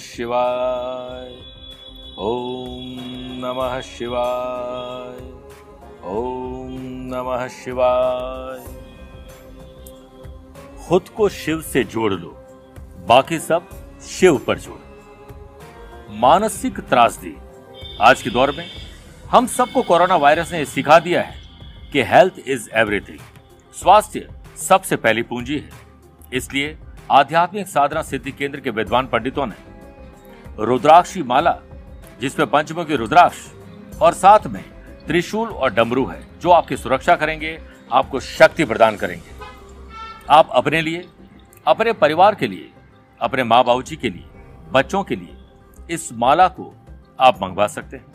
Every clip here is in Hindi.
शिवाय। ओम नमः शिवाय। ओम नमः शिवाय। खुद को शिव से जोड़ लो, बाकी सब शिव पर जोड़ो। मानसिक त्रासदी आज के दौर में हम सबको कोरोना वायरस ने सिखा दिया है कि हेल्थ इज़ एवरीथिंग। स्वास्थ्य सबसे पहली पूंजी है। इसलिए आध्यात्मिक साधना सिद्धि केंद्र के विद्वान पंडितों ने रुद्राक्षी माला, जिसमें पंचमुखी रुद्राक्ष और साथ में त्रिशूल और डमरू है, जो आपकी सुरक्षा करेंगे, आपको शक्ति प्रदान करेंगे। आप अपने लिए, अपने परिवार के लिए, अपने माँ बाबू जी के लिए, बच्चों के लिए इस माला को आप मंगवा सकते हैं।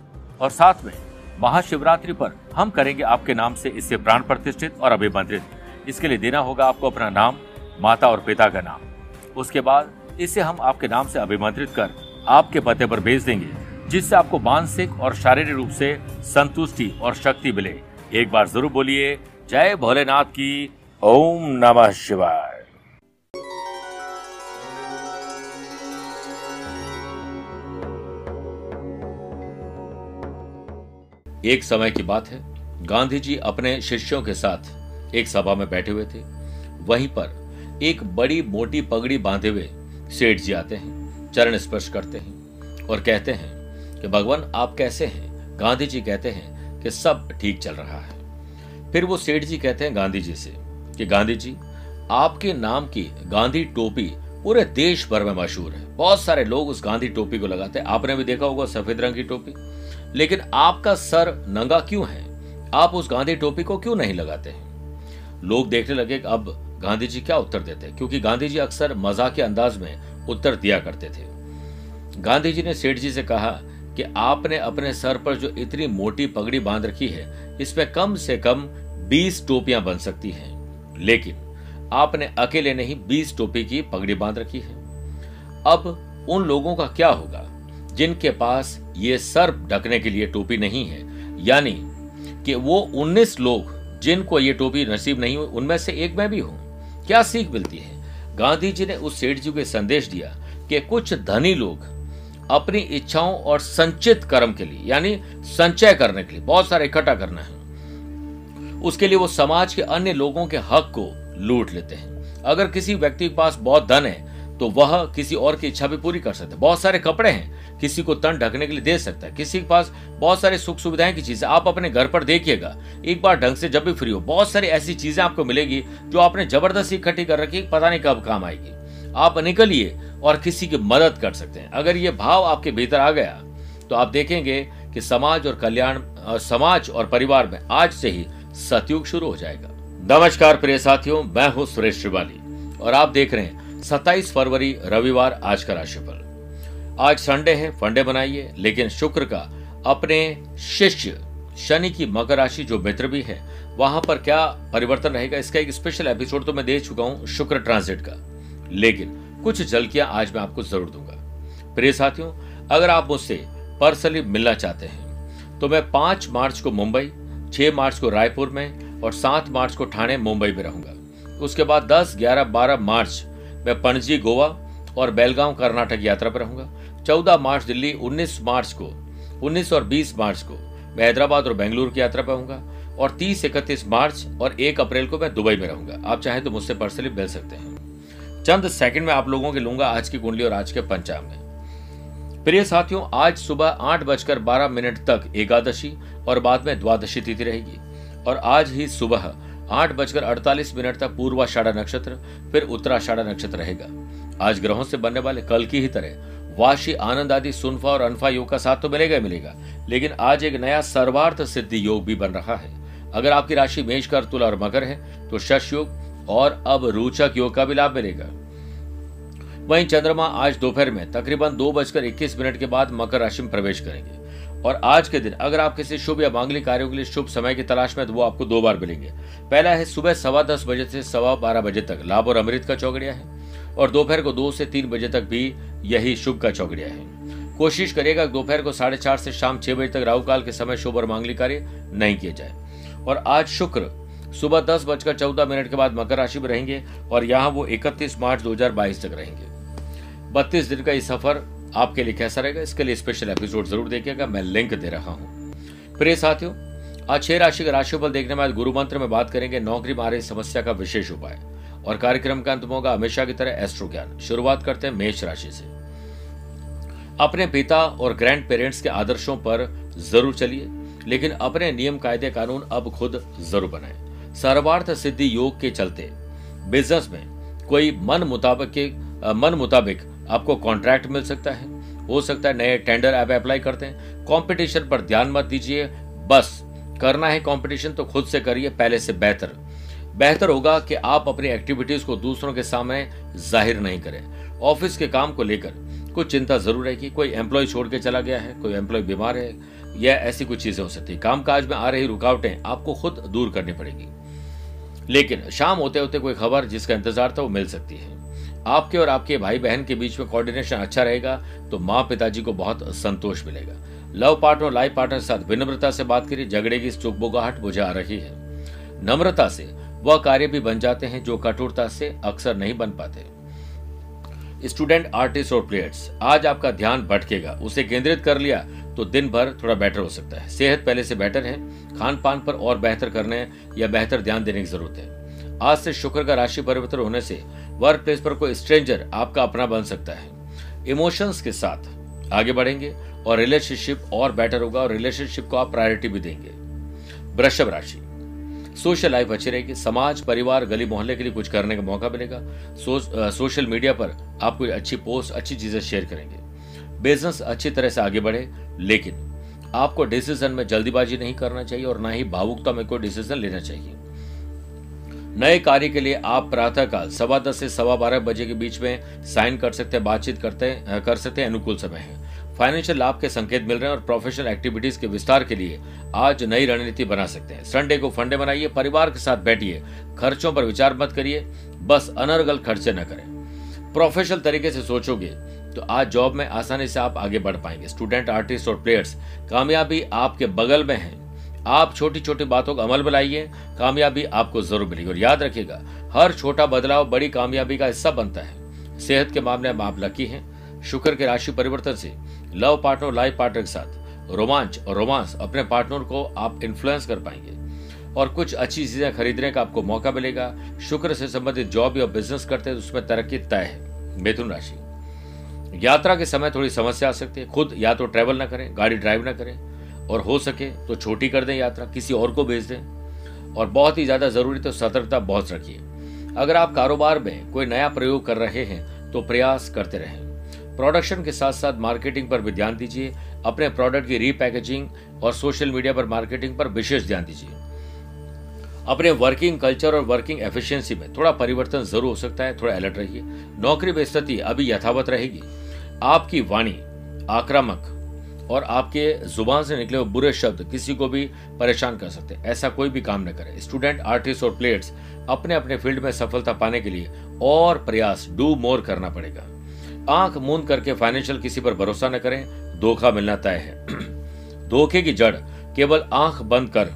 और साथ में महाशिवरात्रि पर हम करेंगे आपके नाम से इससे प्राण प्रतिष्ठित और अभिमंत्रित। इसके लिए देना होगा आपको अपना नाम, माता और पिता का नाम। उसके बाद इसे हम आपके नाम से अभिमंत्रित कर आपके पते पर भेज देंगे, जिससे आपको मानसिक और शारीरिक रूप से संतुष्टि और शक्ति मिले। एक बार ज़रूर बोलिए, जय भोलेनाथ की ओम नमः शिवाय। एक समय की बात है। गांधी जी अपने शिष्यों के साथ एक सभा में बैठे हुए थे। वहीं पर एक बड़ी मोटी पगड़ी बांधे हुए सेठ जी आते हैं। चरण स्पर्श करते हैं और कहते हैं कि भगवान, आप कैसे हैं? गांधी जी कहते हैं कि सब ठीक चल रहा है। फिर वो सेठ जी कहते हैं गांधी जी से कि गांधी जी आपके नाम की गांधी टोपी पूरे देश भर में मशहूर है। बहुत सारे लोग उस गांधी टोपी को लगाते हैं। आपने भी देखा होगा सफ़ेद रंग की टोपी। लेकिन आपका सर नंगा क्यों है? आप उस गांधी टोपी को क्यों नहीं लगाते हैं? लोग देखने लगे अब गांधी जी क्या उत्तर देते हैं? क्योंकि गांधी जी अक्सर मज़ाक के अंदाज में उत्तर दिया करते थे। गांधी जी ने सेठ जी से कहा कि आपने अपने सर पर जो इतनी मोटी पगड़ी बाँध रखी है इसमें कम से कम बीस टोपियाँ बन सकती हैं। लेकिन आपने अकेले नहीं बीस टोपी की पगड़ी बाँध रखी है। अब उन लोगों का क्या होगा, जिनके पास ये सर ढकने के लिए टोपी नहीं है? यानी कि वो 19 लोग जिनको ये टोपी नसीब नहीं हुई, उनमें से एक मैं भी हूँ। क्या सीख मिलती है? गांधी जी ने उस सेठ जी को संदेश दिया कि कुछ धनी लोग अपनी इच्छाओं और संचित कर्म के लिए, यानी संचय करने के लिए, बहुत सारा इकट्ठा करना है। उसके लिए वो समाज के अन्य लोगों के हक को लूट लेते हैं। अगर किसी व्यक्ति के पास बहुत धन है तो वह किसी और की इच्छा भी पूरी कर सकता है। बहुत सारे कपड़े हैं, किसी को तन ढकने के लिए दे सकता है। किसी के पास बहुत सारी सुख सुविधाएँ की चीज़ें, आप अपने घर पर देखिएगा, एक बार ढंग से जब भी फ्री हो, बहुत सारी ऐसी चीज़ें आपको मिलेगी, जो आपने ज़बरदस्ती इकट्ठी कर रखी, पता नहीं कब काम आएगी। आप निकलिए और किसी की मदद कर सकते हैं। अगर ये भाव आपके भीतर आ गया तो आप देखेंगे कि समाज और कल्याण समाज और परिवार में आज से ही सतयुग शुरू हो जाएगा। नमस्कार प्रिय साथियों, मैं हूँ सुरेश श्रिवाली और आप देख रहे हैं 27 फरवरी, रविवार आज का राशिफल आज संडे है, फंडे बनाइए, लेकिन शुक्र का अपने शिष्य शनि की मकर राशि, जो मित्र भी है, वहाँ पर क्या परिवर्तन रहेगा, इसका एक स्पेशल एपिसोड तो मैं दे चुका हूँ शुक्र ट्रांसिट का। लेकिन कुछ झलकियाँ आज मैं आपको ज़रूर दूँगा। प्रिय साथियों, अगर आप मुझसे पर्सनली मिलना चाहते हैं तो मैं पाँच मार्च को मुंबई, छह मार्च को रायपुर में और सात मार्च को ठाणे मुंबई में रहूँगा। उसके बाद दस, ग्यारह, बारह मार्च मैं पणजी, गोवा और बेलगांव, कर्नाटक यात्रा पर रहूँगा। चौदह मार्च दिल्ली, उन्नीस मार्च को, उन्नीस और बीस मार्च को मैं हैदराबाद और बेंगलुरु की यात्रा पर रहूँगा और तीस, इकतीस मार्च और एक अप्रैल को मैं दुबई में रहूँगा। आप चाहें तो मुझसे पर्सनली मिल सकते हैं। चंद सेकंड में आप लोगों के लूँगा आज की कुंडली और आज के पंचांग में। प्रिय साथियों, आज सुबह आठ बजकर बारह मिनट तक एकादशी और बाद में द्वादशी तिथि रहेगी। और आज ही सुबह आठ बजकर अड़तालीस मिनट तक पूर्वाषाढ़ा नक्षत्र, फिर उत्तराषाढ़ा नक्षत्र रहेगा। आज ग्रहों से बनने वाले कल की ही तरह वाशी, आनंद आदि, सुनफा और अनफा योग का साथ तो मिलेगा मिलेगा। लेकिन आज एक नया सर्वार्थ सिद्धि योग भी बन रहा है। अगर आपकी राशि मेष कर, तुला और मकर है तो शश योग और अब रोचक योग का भी लाभ मिलेगा। वहीं चंद्रमा आज दोपहर में तकरीबन दो बजकर इक्कीस मिनट के बाद मकर राशि में प्रवेश करेंगे। और आज के दिन अगर आप किसी शुभ या मांगलिक कार्यों के लिए शुभ समय की तलाश में तो वो आपको दो बार मिलेंगे। पहला है सुबह सवा दस बजे से सवा बारह बजे तक लाभ और अमृत का चौकड़िया है। और दोपहर को दो से तीन बजे तक भी यही शुभ का चौकड़िया है। कोशिश करिएगा दोपहर को साढ़े चार से शाम छह बजे तक राहुकाल के समय शुभ और मांगलिक कार्य नहीं किए जाए। और आज शुक्र सुबह दस बजकर चौदह मिनट के बाद मकर राशि में रहेंगे और यहाँ वो इकतीस मार्च 2022 तक रहेंगे। बत्तीस दिन का ये सफ़र आपके लिए कैसा रहेगा? इसके लिए स्पेशल एपिसोड ज़रूर देखिएगा, मैं लिंक दे रहा हूँ। प्रिय साथियों, आज छह राशि का राशिफल देखने में गुरु मंत्र में बात करेंगे, नौकरी में आ रही समस्या का विशेष उपाय और कार्यक्रम का अंत होगा हमेशा की तरह एस्ट्रो ज्ञान शुरुआत करते हैं मेष राशि से। अपने पिता और ग्रैंड पेरेंट्स के आदर्शों पर ज़रूर चलिए, लेकिन अपने नियम, कायदे, कानून अब खुद ज़रूर बनाए। सर्वार्थ सिद्धि योग के चलते बिज़नेस में कोई मन मुताबिक के मन मुताबिक आपको कॉन्ट्रैक्ट मिल सकता है। हो सकता है नए टेंडर आप अप्लाई करते हैं। कंपटीशन पर ध्यान मत दीजिए। बस, करना है कंपटीशन तो खुद से करिए, पहले से बेहतर। बेहतर होगा कि आप अपनी एक्टिविटीज़ को दूसरों के सामने ज़ाहिर नहीं करें। ऑफ़िस के काम को लेकर कुछ चिंता ज़रूर रहेगी कोई एम्प्लॉय छोड़ के चला गया है, कोई एम्प्लॉय बीमार है, या ऐसी कुछ चीज़ें हो सकती है। कामकाज में आ रही रुकावटें आपको खुद दूर करनी पड़ेगी। लेकिन शाम होते होते कोई खबर जिसका इंतज़ार था वो मिल सकती है। आपके और आपके भाई बहन के बीच में कोऑर्डिनेशन अच्छा रहेगा तो माँ पिताजी को बहुत संतोष मिलेगा। लव पार्टनर लाइफ पार्टनर के साथ विनम्रता से बात करिए, झगड़े की चुकबुगाहट आ रही है। नम्रता से, वह कार्य भी बन जाते हैं जो कठोरता से अक्सर नहीं बन पाते। स्टूडेंट आर्टिस्ट और प्लेयर्स आज आपका ध्यान भटकेगा, उसे केंद्रित कर लिया तो दिन भर थोड़ा बेटर हो सकता है। सेहत पहले से बेटर है। खान पान पर और बेहतर करने या बेहतर ध्यान देने की ज़रूरत है। आज से शुक्र का राशि परिवर्तन होने से वर्क प्लेस पर कोई स्ट्रेंजर आपका अपना बन सकता है। इमोशंस के साथ आगे बढ़ेंगे और रिलेशनशिप और बेटर होगा और रिलेशनशिप को आप प्रायोरिटी भी देंगे। वृषभ राशि। सोशल लाइफ अच्छी रहेगी। समाज परिवार गली मोहल्ले के लिए कुछ करने का मौका मिलेगा। सो, सोशल मीडिया पर आप कोई अच्छी पोस्ट अच्छी चीज़ें शेयर करेंगे। बिज़नेस अच्छी तरह से आगे बढ़े, लेकिन आपको डिसीज़न में जल्दीबाजी नहीं करना चाहिए और ना ही भावुकता में कोई डिसीज़न लेना चाहिए। नए कार्य के लिए आप प्रातः काल सवा दस से सवा बारह बजे के बीच में साइन कर सकते हैं, बातचीत करते कर सकते हैं, अनुकूल समय है। फाइनेंशियल लाभ के संकेत मिल रहे हैं और प्रोफेशनल एक्टिविटीज़ के विस्तार के लिए आज नई रणनीति बना सकते हैं। संडे को फंडे बनाइए परिवार के साथ बैठिए, खर्चों पर विचार मत करिए, बस अनर्गल खर्चे न करें। प्रोफेशनल तरीके से सोचोगे तो आज जॉब में आसानी से आप आगे बढ़ पाएँगे। स्टूडेंट आर्टिस्ट और प्लेयर्स कामयाबी आपके बगल में है। आप छोटी छोटी बातों का अमल में लाइए कामयाबी आपको ज़रूर मिलेगी। और याद रखिएगा, हर छोटा बदलाव बड़ी कामयाबी का हिस्सा बनता है। सेहत के मामले में आप लकी हैं। शुक्र के राशि परिवर्तन से लव पार्टनर लाइफ पार्टनर के साथ, रोमांच और रोमांस अपने पार्टनर को आप इन्फ्लुएंस कर पाएँगे। और कुछ अच्छी चीज़ें खरीदने का आपको मौका मिलेगा। शुक्र से संबंधित जॉब या बिज़नेस करते हैं तो उसमें तरक्की तय है। मिथुन राशि। यात्रा के समय थोड़ी समस्या आ सकती है। खुद या तो ट्रैवल ना करें, गाड़ी ड्राइव ना करें और हो सके तो छोटी कर दें यात्रा, किसी और को भेज दें। और बहुत ही ज़्यादा ज़रूरी तो सतर्कता बहुत रखिए। अगर आप कारोबार में कोई नया प्रयोग कर रहे हैं तो प्रयास करते रहें। प्रोडक्शन के साथ साथ मार्केटिंग पर भी ध्यान दीजिए। अपने प्रोडक्ट की रीपैकेजिंग और सोशल मीडिया पर मार्केटिंग पर विशेष ध्यान दीजिए। अपने वर्किंग कल्चर और वर्किंग एफिशिएंसी में थोड़ा परिवर्तन ज़रूर हो सकता है। थोड़ा अलर्ट रहिए। नौकरी में स्थिति अभी यथावत रहेगी। आपकी वाणी, आक्रामक और आपके ज़ुबान से निकले हुए बुरे शब्द किसी को भी परेशान कर सकते हैं। ऐसा कोई भी काम न करे। स्टूडेंट आर्टिस्ट और प्लेयर्स अपने अपने फ़ील्ड में सफलता पाने के लिए और प्रयास डू मोर करना पड़ेगा। आँख मूंद करके फाइनेंशियल किसी पर भरोसा न करें। धोखा मिलना तय है। धोखे की जड़ केवल आँख बंद कर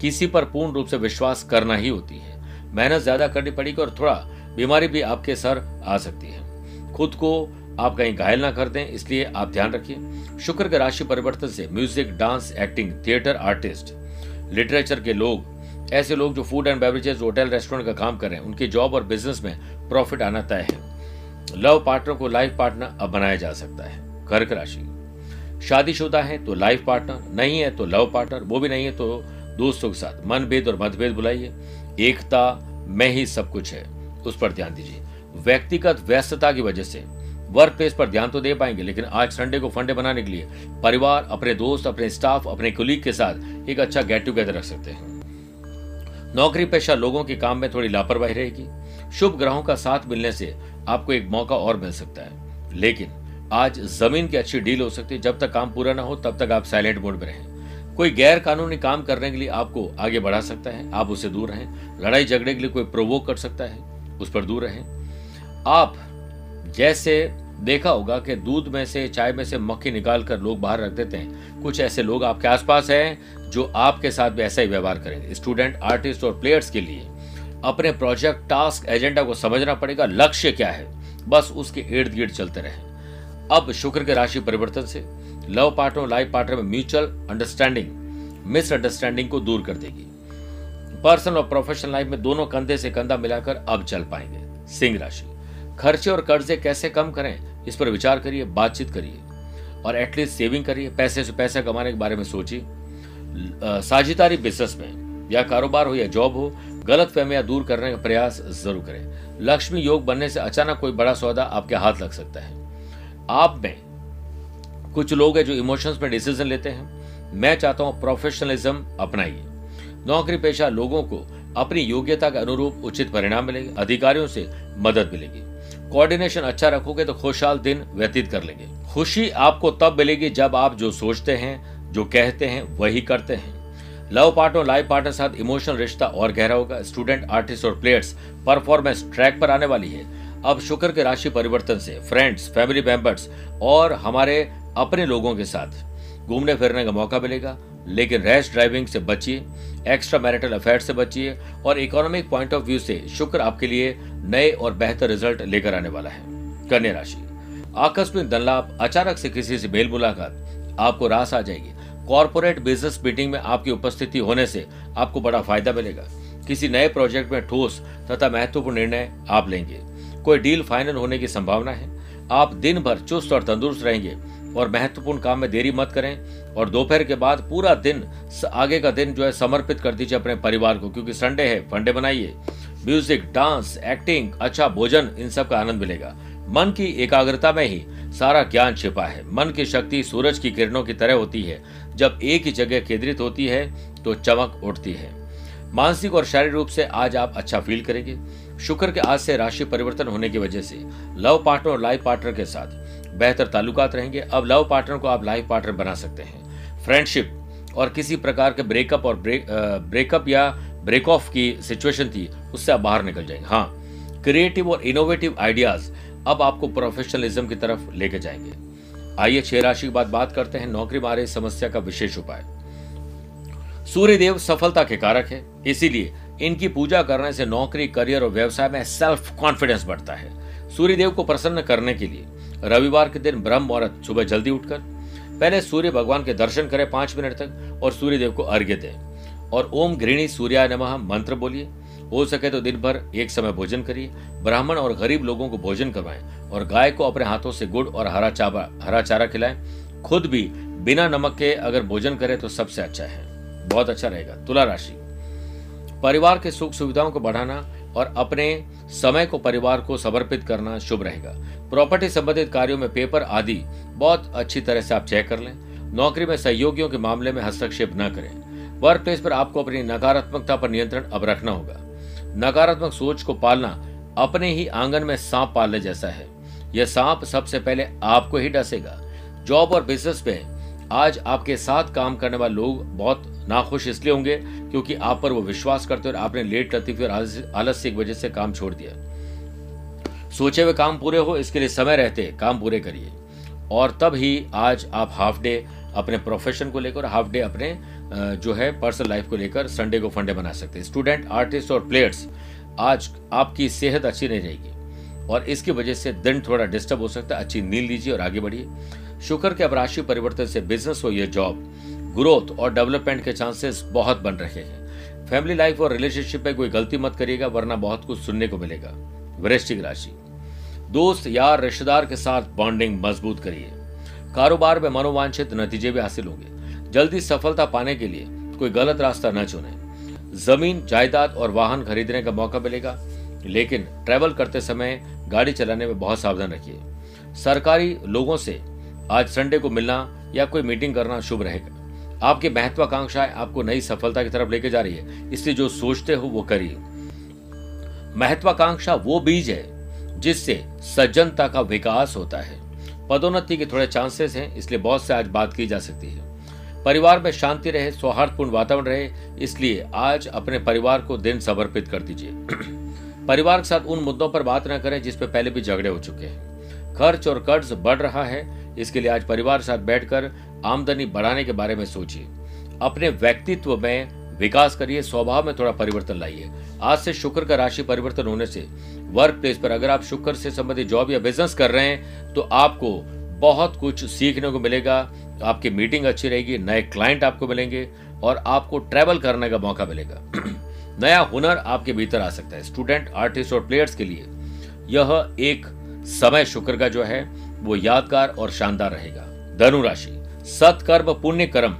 किसी पर पूर्ण रूप से विश्वास करना ही होती है। मेहनत ज़्यादा करनी पड़ेगी और थोड़ा बीमारी भी आपके सर आ सकती है। खुद को आप कहीं घायल ना कर दें, इसलिए आप ध्यान रखिए। शुक्र के राशि परिवर्तन से music, dance, acting, theatre, artist, literature के लोग, ऐसे लोग जो food and beverages hotel restaurant का काम कर रहे हैं उनकी जॉब और बिज़नेस में प्रॉफिट आना तय है। लव पार्टनर को लाइफ पार्टनर अब बनाया जा सकता है, कर्क राशि। शादीशुदा है तो लाइफ पार्टनर नहीं है तो लव पार्टनर वो भी नहीं है तो दोस्तों के साथ मनभेद और मतभेद बुलाइए। एकता में ही सब कुछ है, उस पर ध्यान दीजिए। व्यक्तिगत व्यस्तता की वजह से वर्क प्लेस पर ध्यान तो दे पाएँगे, लेकिन आज संडे को फंडे बनाने के लिए परिवार, अपने दोस्त, अपने स्टाफ अपने कुलीग के साथ एक अच्छा गेट टुगेदर रख सकते हैं। नौकरी पेशा लोगों के काम में थोड़ी लापरवाही रहेगी। शुभ ग्रहों का साथ मिलने से आपको एक मौका और मिल सकता है। लेकिन आज ज़मीन की अच्छी डील हो सकती है। जब तक काम पूरा ना हो, तब तक आप साइलेंट मोड में रहें। कोई गैर कानूनी काम करने के लिए आपको आगे बढ़ा सकता है। आप उससे दूर रहें। लड़ाई झगड़े के लिए कोई प्रोवोक कर सकता है। उस पर दूर रहें। आप जैसे देखा होगा कि दूध में से, चाय में से मक्खी निकाल कर लोग बाहर रख देते हैं। कुछ ऐसे लोग आपके आसपास हैं जो आपके साथ भी ऐसा ही व्यवहार करेंगे स्टूडेंट, आर्टिस्ट और प्लेयर्स के लिए अपने प्रोजेक्ट, टास्क, एजेंडा को समझना पड़ेगा, लक्ष्य क्या है। बस उसके इर्द गिर्द चलते रहे। अब शुक्र के राशि परिवर्तन से लव पार्टनर लाइफ पार्टनर में म्यूचुअल अंडरस्टैंडिंग, मिसअंडरस्टैंडिंग को दूर कर देगी। पर्सनल और प्रोफेशनल लाइफ में दोनों कंधे से कंधा मिलाकर अब चल पाएँगे। सिंह राशि। खर्चे और कर्जे कैसे कम करें, इस पर विचार करिए, बातचीत करिए। और एटलीस्ट सेविंग करिए, पैसे से पैसा कमाने के बारे में सोचिए। साझेदारी बिज़नेस में, या कारोबार हो या जॉब हो, गलत फहमियाँ दूर करने का प्रयास ज़रूर करें। लक्ष्मी योग बनने से अचानक कोई बड़ा सौदा आपके हाथ लग सकता है। आप में कुछ लोग हैं जो इमोशंस में डिसीज़न लेते हैं। मैं चाहता हूँ प्रोफेशनलिज्म अपनाइए। नौकरी पेशा लोगों को अपनी योग्यता के अनुरूप उचित परिणाम मिलेंगे, अधिकारियों से मदद मिलेगी। कोऑर्डिनेशन अच्छा रखोगे तो खुशहाल दिन व्यतीत कर लेंगे। खुशी आपको तब मिलेगी जब आप जो सोचते हैं, जो कहते हैं, वही करते हैं। लव पार्टनर लाइफ पार्टनर साथ इमोशनल रिश्ता और गहरा होगा। स्टूडेंट आर्टिस्ट और प्लेयर्स परफॉर्मेंस ट्रैक पर आने वाली है। अब शुक्र के राशि परिवर्तन से फ्रेंड्स फैमिली मेंबर्स और हमारे अपने लोगों के साथ घूमने फिरने का मौका मिलेगा। लेकिन रैश ड्राइविंग से बचिए एक्स्ट्रा मैरिटल अफेयर से बचिए और इकोनॉमिक पॉइंट ऑफ़ व्यू से शुक्र आपके लिए नए और बेहतर रिज़ल्ट लेकर आने वाला है। कन्या राशि, आकस्मिक धन लाभ अचानक से किसी से मेल मुलाकात, आपको रास आ जाएगी। कॉरपोरेट बिज़नेस मीटिंग में आपकी उपस्थिति होने से आपको बड़ा फ़ायदा मिलेगा। किसी नए प्रोजेक्ट में ठोस तथा महत्वपूर्ण निर्णय आप लेंगे। कोई डील फाइनल होने की संभावना है। आप दिन भर चुस्त और तंदुरुस्त रहेंगे। और महत्वपूर्ण काम में देरी मत करें और दोपहर के बाद पूरा दिन आगे का दिन जो है समर्पित कर दीजिए अपने परिवार को, क्योंकि संडे है फंडे बनाइए म्यूज़िक डांस एक्टिंग अच्छा भोजन, इन सब का आनंद मिलेगा। मन की एकाग्रता में ही सारा ज्ञान छिपा है। मन की शक्ति सूरज की किरणों की तरह होती है। जब एक ही जगह केंद्रित होती है तो चमक उठती है। मानसिक और शारीरिक रूप से आज आप अच्छा फील करेंगे। शुक्र के आज से राशि परिवर्तन होने की वजह से लव पार्टनर और लाइफ पार्टनर के साथ। बेहतर ताल्लुकात रहेंगे। अब लव पार्टनर को आप लाइफ पार्टनर बना सकते हैं। फ्रेंडशिप और किसी प्रकार के ब्रेकअप और ब्रेक ब्रेकअप या ब्रेक ऑफ़ की सिचुएशन थी, उससे आप बाहर निकल जाएँगे। हाँ क्रिएटिव और इनोवेटिव आइडियाज़ अब आपको प्रोफेशनलिज्म की तरफ़ लेके जाएँगे। आइए छह राशि की बात बात करते हैं। नौकरी मारे समस्या का विशेष उपाय। सूर्य देव सफलता के कारक है, इसीलिए इनकी पूजा करने से नौकरी, करियर और व्यवसाय में सेल्फ कॉन्फिडेंस बढ़ता है। सूर्य देव को प्रसन्न करने के लिए रविवार के दिन ब्रह्म मुहूर्त, सुबह जल्दी उठकर, पहले सूर्य भगवान के दर्शन करें पाँच मिनट तक और सूर्य देव को अर्घ्य दें। और ओम घृणी सूर्या नमः मंत्र बोलिए। हो सके तो दिन भर एक समय भोजन करिए। ब्राह्मण और गरीब लोगों को भोजन करवाएँ और गाय को अपने हाथों से गुड़ और हरा चाबा, हरा चारा खिलाएँ। खुद भी बिना नमक के अगर भोजन करें तो सबसे अच्छा है। बहुत अच्छा रहेगा। तुला राशि। परिवार के सुख सुविधाओं को बढ़ाना और अपने समय को परिवार को समर्पित करना शुभ रहेगा। प्रॉपर्टी संबंधित कार्यों में पेपर आदि बहुत अच्छी तरह से आप चेक कर लें। नौकरी में सहयोगियों के मामले में हस्तक्षेप न करें। वर्क प्लेस पर आपको अपनी नकारात्मकता पर नियंत्रण अब रखना होगा। नकारात्मक सोच को पालना अपने ही आँगन में सांप पालने जैसा है। यह सांप सबसे पहले आपको ही डसेगा। जॉब और बिज़नेस में आज आपके साथ काम करने वाले लोग बहुत नाखुश इसलिए होंगे क्योंकि आप पर वो विश्वास करते और आपने लेट लतीफी और आलस्य की वजह से काम छोड़ दिया। सोचे हुए काम पूरे हो, इसके लिए समय रहते, काम पूरे करिए। और तब ही आज आप हाफ़ डे अपने प्रोफेशन को लेकर हाफ़ डे अपने जो है पर्सनल लाइफ को लेकर संडे को फंडे बना सकते हैं। स्टूडेंट आर्टिस्ट और प्लेयर्स आज आपकी सेहत अच्छी नहीं रहेगी। और इसकी वजह से दिन थोड़ा डिस्टर्ब हो सकता है। अच्छी नींद लीजिए और आगे बढ़िए। शुक्र के अब राशि परिवर्तन से बिज़नेस हो, या जॉब ग्रोथ और डेवलपमेंट के चांसेस बहुत बन रहे हैं। फैमिली लाइफ और रिलेशनशिप में कोई गलती मत करिएगा, वरना बहुत कुछ सुनने को मिलेगा। वृश्चिक राशि। दोस्त यार, रिश्तेदार के साथ बॉन्डिंग मज़बूत करिए। कारोबार में मनोवांछित नतीजे भी हासिल होंगे। जल्दी सफलता पाने के लिए कोई गलत रास्ता न चुने। ज़मीन, जायदाद और वाहन खरीदने का मौका मिलेगा, लेकिन ट्रैवल करते समय गाड़ी चलाने में बहुत सावधान रखिए। सरकारी लोगों से आज संडे को मिलना या कोई मीटिंग करना शुभ रहेगा। आपकी महत्वाकांक्षाएँ आपको नई सफलता की तरफ़ लेके जा रही है। इसलिए जो सोचते हो वो करिए। महत्वाकांक्षा वो बीज है जिससे सज्जनता का विकास होता है। पदोन्नति के थोड़े चांसेस हैं, इसलिए बहुत से आज बात की जा सकती है। परिवार में शांति रहे, सौहार्दपूर्ण वातावरण रहे, इसलिए आज अपने परिवार को दिन समर्पित कर दीजिए। परिवार के साथ उन मुद्दों पर बात न करें जिस पे पहले भी झगड़े हो चुके हैं। खर्च और कर्ज बढ़ रहा है इसके लिए आज परिवार के साथ बैठकर आमदनी बढ़ाने के बारे में सोचिए। अपने व्यक्तित्व में विकास करिए, स्वभाव में थोड़ा परिवर्तन लाइए। आज से शुक्र का राशि परिवर्तन होने से वर्क प्लेस पर अगर आप शुक्र से संबंधित जॉब या बिज़नेस कर रहे हैं तो आपको बहुत कुछ सीखने को मिलेगा। आपकी मीटिंग अच्छी रहेगी, नए क्लाइंट आपको मिलेंगे और आपको ट्रैवल करने का मौका मिलेगा। नया हुनर आपके भीतर आ सकता है। स्टूडेंट आर्टिस्ट और प्लेयर्स के लिए यह एक समय शुक्र का जो है वो यादगार और शानदार रहेगा। धनु राशि, सत्कर्म, पुण्य कर्म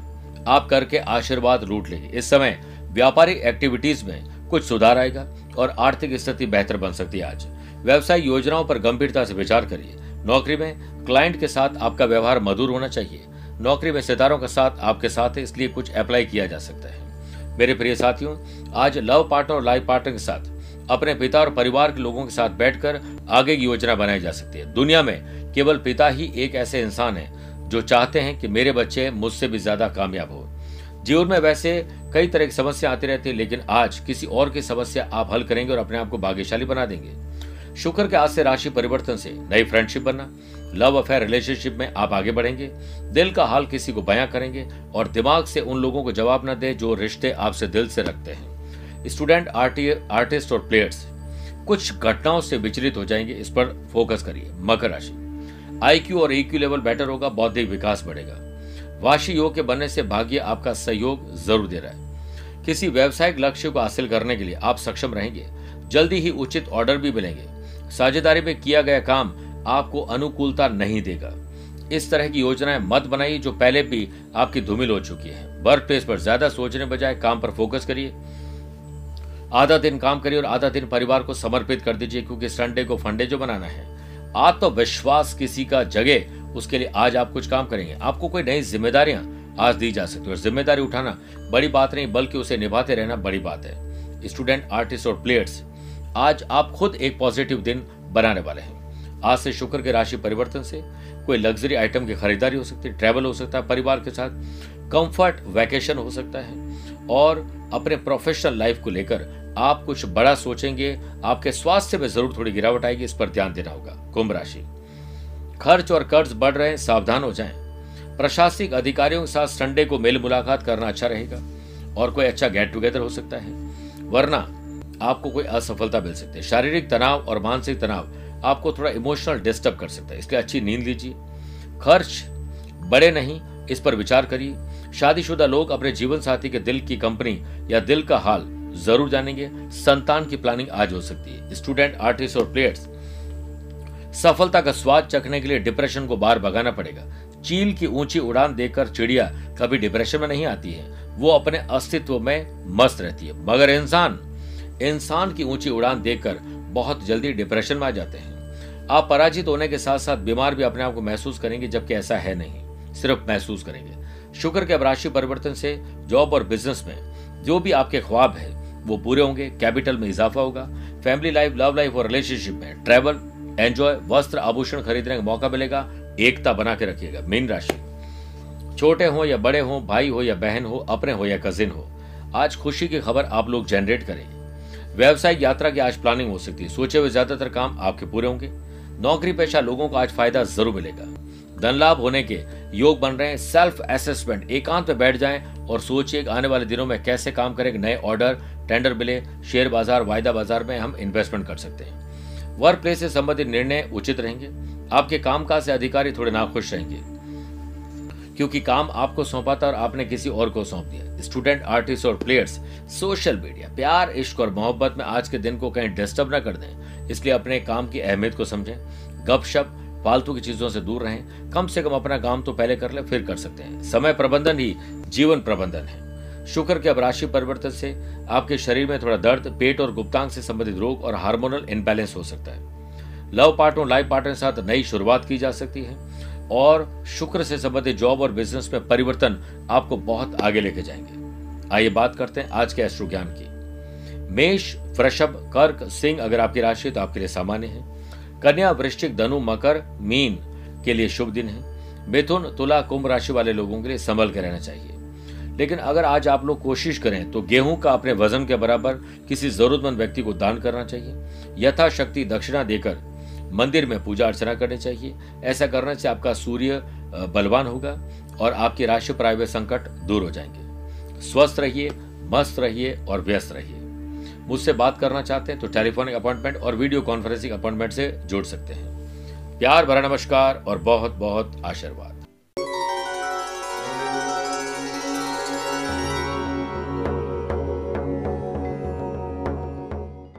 आप करके आशीर्वाद लूट लेंगे। इस समय व्यापारिक एक्टिविटीज़ में कुछ सुधार आएगा और आर्थिक स्थिति बेहतर बन सकती है आज। व्यवसाय योजनाओं पर गंभीरता से विचार करिए। नौकरी में क्लाइंट के साथ आपका व्यवहार मधुर होना चाहिए। नौकरी में सितारों का साथ आपके साथ है, इसलिए कुछ अप्लाई किया जा सकता है। मेरे प्रिय साथियों, आज लव पार्टनर और लाइफ पार्टनर के साथ अपने पिता और परिवार के लोगों के साथ बैठकर आगे की योजना बनाई जा सकती है। दुनिया में केवल पिता ही एक ऐसे इंसान है जो चाहते हैं कि मेरे बच्चे मुझसे भी ज़्यादा कामयाब हो। जीवन में वैसे कई तरह की समस्या आती रहती है, लेकिन आज किसी और की समस्या आप हल करेंगे और अपने आप को भाग्यशाली बना देंगे। शुक्र के आज से राशि परिवर्तन से नई फ्रेंडशिप बनना, लव अफेयर रिलेशनशिप में आप आगे बढ़ेंगे, दिल का हाल किसी को बयां करेंगे और दिमाग से उन लोगों को जवाब न दे जो रिश्ते आपसे दिल से रखते हैं। स्टूडेंट आर्टिस्ट और प्लेयर्स, कुछ घटनाओं से विचलित हो जाएँगे। इस पर फोकस करिए। मकर राशि। आईक्यू और ईक्यू लेवल बेटर होगा, बौद्धिक विकास बढ़ेगा। वाशी योग के बनने से भाग्य आपका सहयोग ज़रूर दे रहा है। किसी व्यवसायिक लक्ष्य को हासिल करने के लिए आप सक्षम रहेंगे। जल्दी ही उचित ऑर्डर भी मिलेंगे। साझेदारी में किया गया काम आपको अनुकूलता नहीं देगा। इस तरह की योजनाएँ मत बनाइए जो पहले भी आपकी धूमिल हो चुकी है। वर्क प्लेस पर ज़्यादा सोचने बजाय काम पर फोकस करिए। आधा दिन काम करिए और आधा दिन परिवार को समर्पित कर दीजिए, क्योंकि संडे को फंडे जो बनाना है। आत्मविश्वास तो किसी का जगह उसके लिए आज आप कुछ काम करेंगे। आपको कोई नई जिम्मेदारियाँ आज दी जा सकती है। और ज़िम्मेदारी उठाना बड़ी बात नहीं, बल्कि उसे निभाते रहना बड़ी बात है। स्टूडेंट आर्टिस्ट और प्लेयर्स आज आप खुद एक पॉजिटिव दिन बनाने वाले हैं। आज से शुक्र के राशि परिवर्तन से कोई लग्जरी आइटम की खरीदारी हो सकती है ट्रैवल हो सकता है परिवार के साथ। कंफर्ट वैकेशन हो सकता है। और अपने प्रोफेशनल लाइफ को लेकर आप कुछ बड़ा सोचेंगे, आपके स्वास्थ्य में ज़रूर थोड़ी गिरावट आएगी, इस पर ध्यान देना होगा। कुंभ राशि। खर्च और कर्ज बढ़ रहे हैं, सावधान हो जाएँ। प्रशासनिक अधिकारियों के साथ संडे को मेल मुलाकात करना अच्छा रहेगा और कोई अच्छा गेट टुगेदर हो सकता है। वरना आपको कोई असफलता मिल सकती है। शारीरिक तनाव और मानसिक तनाव आपको थोड़ा इमोशनल डिस्टर्ब कर सकता है। इसलिए अच्छी नींद लीजिए। खर्च बड़े नहीं, इस पर विचार करिए। शादीशुदा लोग अपने जीवन साथी के दिल की कंपनी या दिल का हाल ज़रूर जानेंगे। संतान की प्लानिंग आज हो सकती है। स्टूडेंट आर्टिस्ट और प्लेयर्स सफलता का स्वाद चखने के लिए डिप्रेशन को बाहर भगाना पड़ेगा। चील की ऊँची उड़ान देखकर चिड़िया कभी डिप्रेशन में नहीं आती है। वो अपने अस्तित्व में मस्त रहती है। मगर इंसान इंसान की ऊँची उड़ान देखकर बहुत जल्दी डिप्रेशन में आ जाते हैं। आप पराजित होने के साथ साथ बीमार भी अपने आप को महसूस करेंगे, जबकि ऐसा है नहीं। सिर्फ़ महसूस करेंगे। शुक्र के अब राशि परिवर्तन से जॉब और बिज़नेस में जो भी आपके ख्वाब है, वो पूरे होंगे, कैपिटल में इजाफा होगा। फैमिली लाइफ, लव लाइफ और रिलेशनशिप में ट्रैवल एंजॉय वस्त्र आभूषण खरीदने का मौका मिलेगा। एकता बना के रखिएगा, मीन राशि। छोटे हो या बड़े हो, भाई हो या बहन हो, अपने हो या कजिन हो, आज खुशी की खबर आप लोग जनरेट करेंगे व्यवसायिक यात्रा की आज प्लानिंग हो सकती है। सोचे हुए ज़्यादातर काम आपके पूरे होंगे। नौकरी पेशा लोगों को आज फ़ायदा ज़रूर मिलेगा। धन लाभ होने के योग बन रहे हैं। सेल्फ असेसमेंट एकांत में बैठ जाएँ और सोचिए आने वाले दिनों में कैसे काम करें नए ऑर्डर टेंडर मिले शेयर बाज़ार, वायदा बाज़ार में हम इन्वेस्टमेंट कर सकते हैं। वर्क प्लेस से संबंधित निर्णय उचित रहेंगे। आपके कामकाज से अधिकारी थोड़े नाखुश रहेंगे, क्योंकि काम आपको सौंपा था और आपने किसी और को सौंप दिया। स्टूडेंट आर्टिस्ट और प्लेयर्स सोशल मीडिया प्यार, इश्क और मोहब्बत में आज के दिन को कहीं डिस्टर्ब ना कर दें। इसलिए अपने काम की अहमियत को समझें। गपशप फालतू की चीज़ों से दूर रहें। कम से कम अपना काम तो पहले कर ले, फिर कर सकते हैं। समय प्रबंधन ही जीवन प्रबंधन है। शुक्र के अब राशि परिवर्तन से आपके शरीर में थोड़ा दर्द, पेट और गुप्तांग से संबंधित रोग और हार्मोनल इनबैलेंस हो सकता है। लव पार्टनर, लाइफ पार्टनर के साथ नई शुरुआत की जा सकती है और शुक्र से संबंधित जॉब और बिज़नेस में परिवर्तन आपको बहुत आगे लेके जाएँगे। आइए बात करते हैं आज के अश्रु ज्ञान की। मेष, वृषभ, कर्क, सिंह अगर आपकी राशि है तो आपके लिए सामान्य है। कन्या वृश्चिक धनु, मकर, मीन के लिए शुभ दिन है। मिथुन, तुला, कुंभ राशि वाले लोगों के लिए संभल के रहना चाहिए। लेकिन अगर आज आप लोग कोशिश करें तो गेहूँ का अपने वज़न के बराबर किसी जरूरतमंद व्यक्ति को दान करना चाहिए। यथाशक्ति दक्षिणा देकर मंदिर में पूजा अर्चना करनी चाहिए। ऐसा करने से आपका सूर्य बलवान होगा और आपकी राशि पर संकट दूर हो जाएँगे। स्वस्थ रहिए, मस्त रहिए और व्यस्त रहिए। मुझसे बात करना चाहते हैं तो टेलीफोनिक अपॉइंटमेंट और वीडियो कॉन्फ्रेंसिंग अपॉइंटमेंट से जुड़ सकते हैं। प्यार, भरा नमस्कार और बहुत बहुत आशीर्वाद।